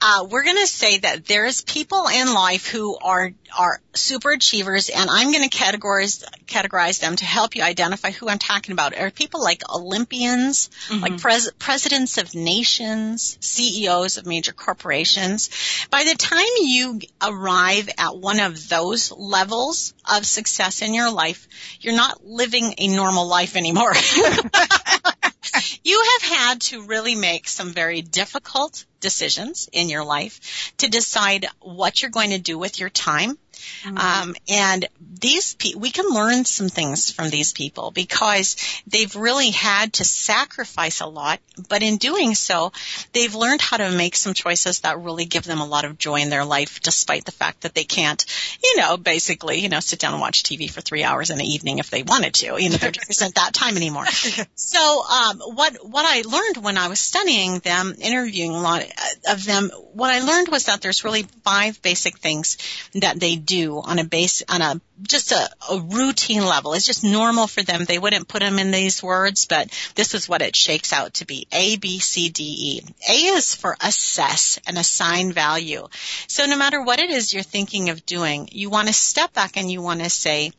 uh, we're going to say that there's people in life who are are super achievers, and I'm going to categorize categorize them to help you identify who I'm talking about. Are people like Olympians, mm-hmm. like pres- presidents of nations, CEOs of major corporations? By the time you arrive at one of those levels of success in your life, you're not living a normal life anymore. you have had to really make some very difficult decisions in your life to decide what you're going to do with your time Mm-hmm. Um, and these pe- we can learn some things from these people because they've really had to sacrifice a lot, but in doing so, they've learned how to make some choices that really give them a lot of joy in their life, despite the fact that they can't, you know, basically, you know, sit down and watch TV for three hours in the evening if they wanted to. You know, there just isn't that time anymore. So, um, what what I learned when I was studying them, interviewing a lot of them, what I learned was that there's really five basic things that they do on a base, on a, just a, a routine level. It's just normal for them. They wouldn't put them in these words, but this is what it shakes out to be. A, B, C, D, E. A is for assess and assign value. So no matter what it is you're thinking of doing, you want to step back and you want to say,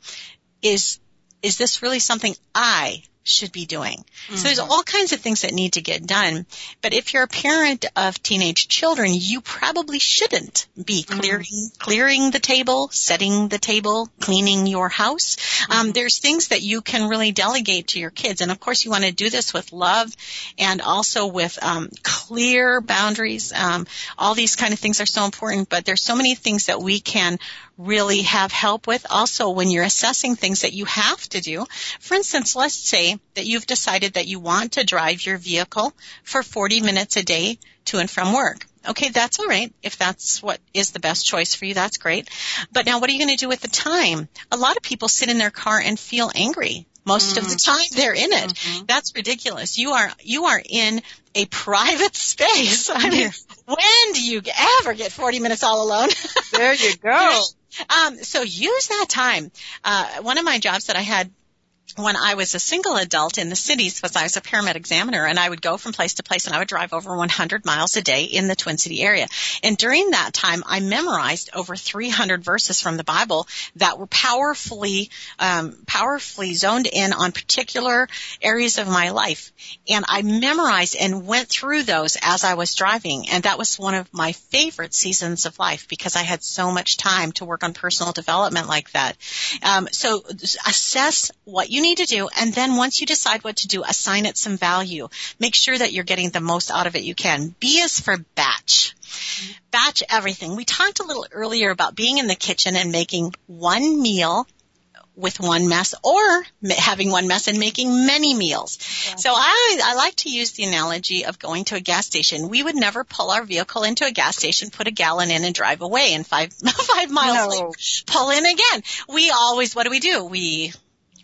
is, is this really something I should be doing. Mm-hmm. So there's mm-hmm. all kinds of things that need to get done. But if you're a parent of teenage children, you probably shouldn't be mm-hmm. clearing, mm-hmm. clearing the table, setting the table, cleaning your house. Um, mm-hmm. Um, there's things that you can really delegate to your kids. And of course you want to do this with love and also with, um, clear boundaries. Um, all these kind of things are so important, but there's so many things that we can really have help with. Also, when you're assessing things that you have to do, for instance, let's say that you've decided that you want to drive your vehicle for 40 minutes a day to and from work. Okay, that's all right. If that's what is the best choice for you, that's great. But now what are you going to do with the time? A lot of people sit in their car and feel angry most mm-hmm. of the mm. time they're in it. Mm-hmm. That's ridiculous. You are you are in a private space. I mean, when do you ever get 40 minutes all alone? There you go. Um, so use that time. Uh, one of my jobs that I had when I was a single adult in the cities was I was a paramedic examiner and I would go from place to place and I would drive over 100 miles a day in the Twin City area. And during that time, I memorized over 300 verses from the Bible that were powerfully, um, powerfully zoned in on particular areas of my life. And I memorized and went through those as I was driving. And that was one of my favorite seasons of life because I had so much time to work on personal development like that. Um, so assess what you need to do. And then once you decide what to do, assign it some value. Make sure that you're getting the most out of it you can. B is for batch. Batch everything. We talked a little earlier about being in the kitchen and making one meal with one mess or having one mess and making many meals. So I, I like to use the analogy of going to a gas station. We would never pull our vehicle into a gas station, put a gallon in and drive away and five, five miles no. later, pull in again. We always, what do we do? We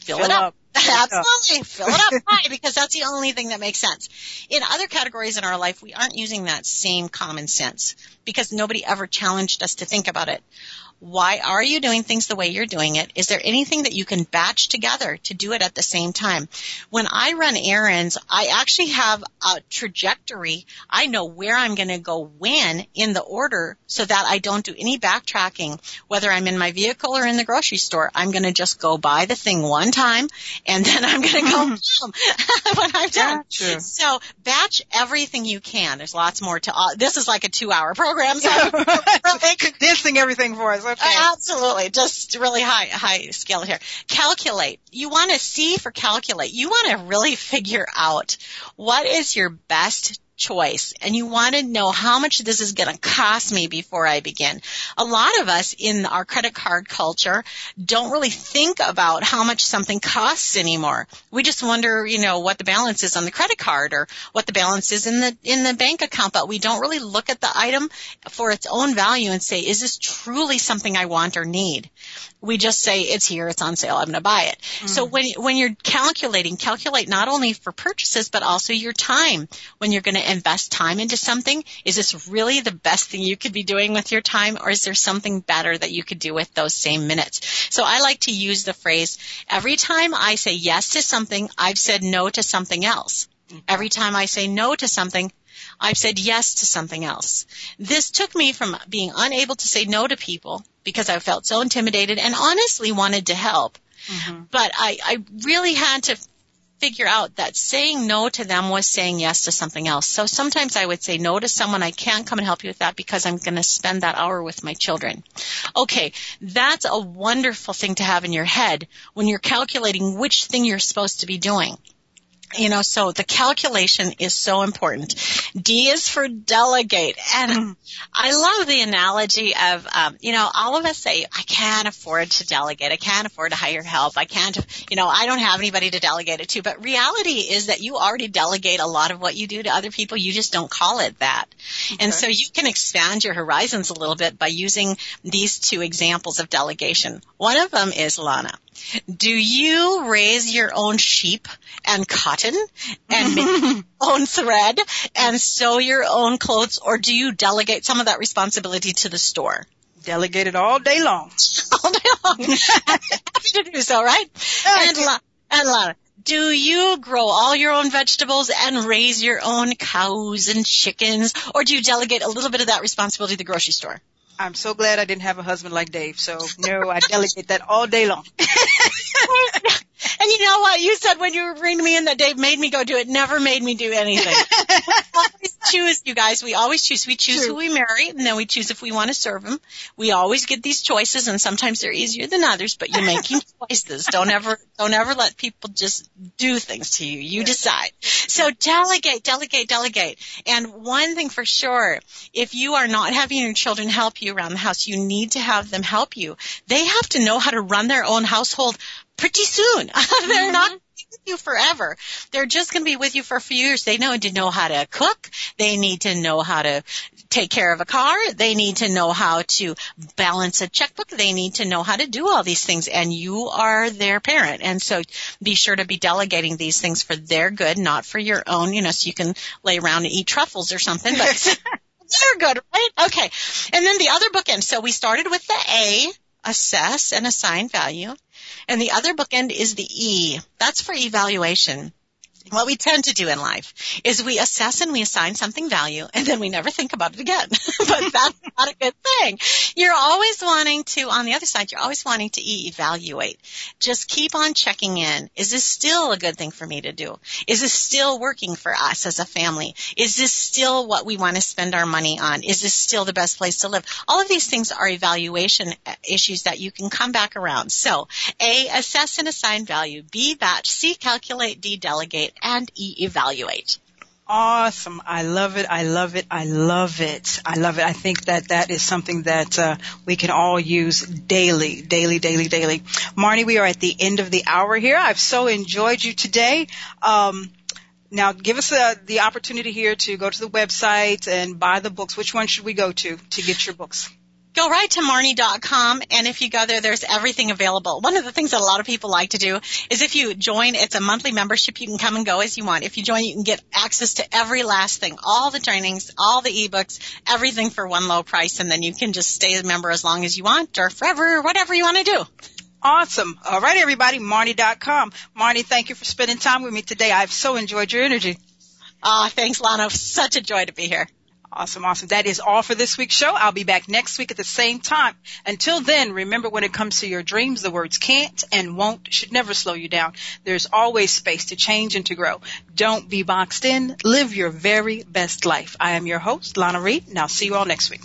fill, fill it up. up. Absolutely. Fill it up high because that's the only thing that makes sense. In other categories in our life, we aren't using that same common sense because nobody ever challenged us to think about it. Why are you doing things the way you're doing it? Is there anything that you can batch together to do it at the same time? When I run errands, I actually have a trajectory. I know where I'm going to go when in the order so that I don't do any backtracking, whether I'm in my vehicle or in the grocery store. I'm going to just go buy the thing one time and then I'm going to go home when I'm done. Yeah, so batch everything you can. There's lots more to, uh, this is like a two hour program. So condensing everything for us. Okay. Uh, absolutely. Just really high, high scale here. Calculate. You want to see for calculate. You want to really figure out what is your best choice and you want to know how much this is going to cost me before I begin. A lot of us in our credit card culture don't really think about how much something costs anymore. We just wonder, you know, what the balance is on the credit card or what the balance is in the in the bank account, but we don't really look at the item for its own value and say, is this truly something I want or need? we just say it's here, it's on sale, I'm going to buy it. Mm. So when when you're calculating, calculate not only for purchases but also your time. When you're going to invest time into something, is this really the best thing you could be doing with your time or is there something better that you could do with those same minutes? So I like to use the phrase every time I say yes to something, I've said no to something else. Mm-hmm. Every time I say no to something, I've said yes to something else. This took me from being unable to say no to people because I felt so intimidated and honestly wanted to help. Mm-hmm. But I, I really had to figure out that saying no to them was saying yes to something else. So sometimes I would say no to someone. I can't come and help you with that because I'm going to spend that hour with my children. Okay, that's a wonderful thing to have in your head when you're calculating which thing you're supposed to be doing. You know, so the calculation is so important. D is for delegate. And I love the analogy of, um, you know, all of us say, I can't afford to delegate. I can't afford to hire help. I can't, you know, I don't have anybody to delegate it to. But reality is that you already delegate a lot of what you do to other people. You just don't call it that. Okay. And so you can expand your horizons a little bit by using these two examples of delegation. One of them is Lana. Do you raise your own sheep and cotton and make your own thread and sew your own clothes or do you delegate some of that responsibility to the store? Delegate it all day long. all day long. Happy to do so, right? And, La- and Lana, do you grow all your own vegetables and raise your own cows and chickens or do you delegate a little bit of that responsibility to the grocery store? I'm so glad I didn't have a husband like Dave. So no, I delegate that all day long. And you know what? You said when you were bringing me in that Dave made me go do it. Never made me do anything. always choose, you guys. We always choose. We choose True. who we marry, and then we choose if we want to serve them. We always get these choices, and sometimes they're easier than others. But you're making choices. Don't ever, don't ever let people just do things to you. You decide. So delegate, delegate, delegate. And one thing for sure, if you are not having your children help you around the house, you need to have them help you. They have to know how to run their own household pretty soon. They're not mm-hmm. with you forever. They're just going to be with you for a few years. They need to know how to cook. They need to know how to take care of a car. They need to know how to balance a checkbook. They need to know how to do all these things and you are their parent. And so be sure to be delegating these things for their good, not for your own, you know, so you can lay around and eat truffles or something, but they're good, right? Okay. And then the other bookend. So we started with the A, assess and assign value. And the other bookend is the E. That's for evaluation what we tend to do in life is we assess and we assign something value and then we never think about it again. but that's not a good thing. You're always wanting to, on the other side, you're always wanting to evaluate. Just keep on checking in. Is this still a good thing for me to do? Is this still working for us as a family? Is this still what we want to spend our money on? Is this still the best place to live? All of these things are evaluation issues that you can come back around. So A, assess and assign value. B, batch. C, calculate. D, delegate and e evaluate. Awesome. I love it. I love it. I love it. I love it. I think that that is something that uh, we can all use daily, daily, daily, daily. Marnie, we are at the end of the hour here. I've so enjoyed you today. Um, now, give us uh, the opportunity here to go to the website and buy the books. Which one should we go to to get your books? Go right to Marnie.com and if you go there, there's everything available. One of the things that a lot of people like to do is if you join, it's a monthly membership. You can come and go as you want. If you join, you can get access to every last thing, all the trainings, all the ebooks, everything for one low price. And then you can just stay a member as long as you want or forever, or whatever you want to do. Awesome. All right, everybody, Marnie.com. Marnie, thank you for spending time with me today. I've so enjoyed your energy. Ah, thanks, Lana. Such a joy to be here. Awesome, awesome. That is all for this week's show. I'll be back next week at the same time. Until then, remember when it comes to your dreams, the words can't and won't should never slow you down. There's always space to change and to grow. Don't be boxed in. Live your very best life. I am your host, Lana Reed, and I'll see you all next week.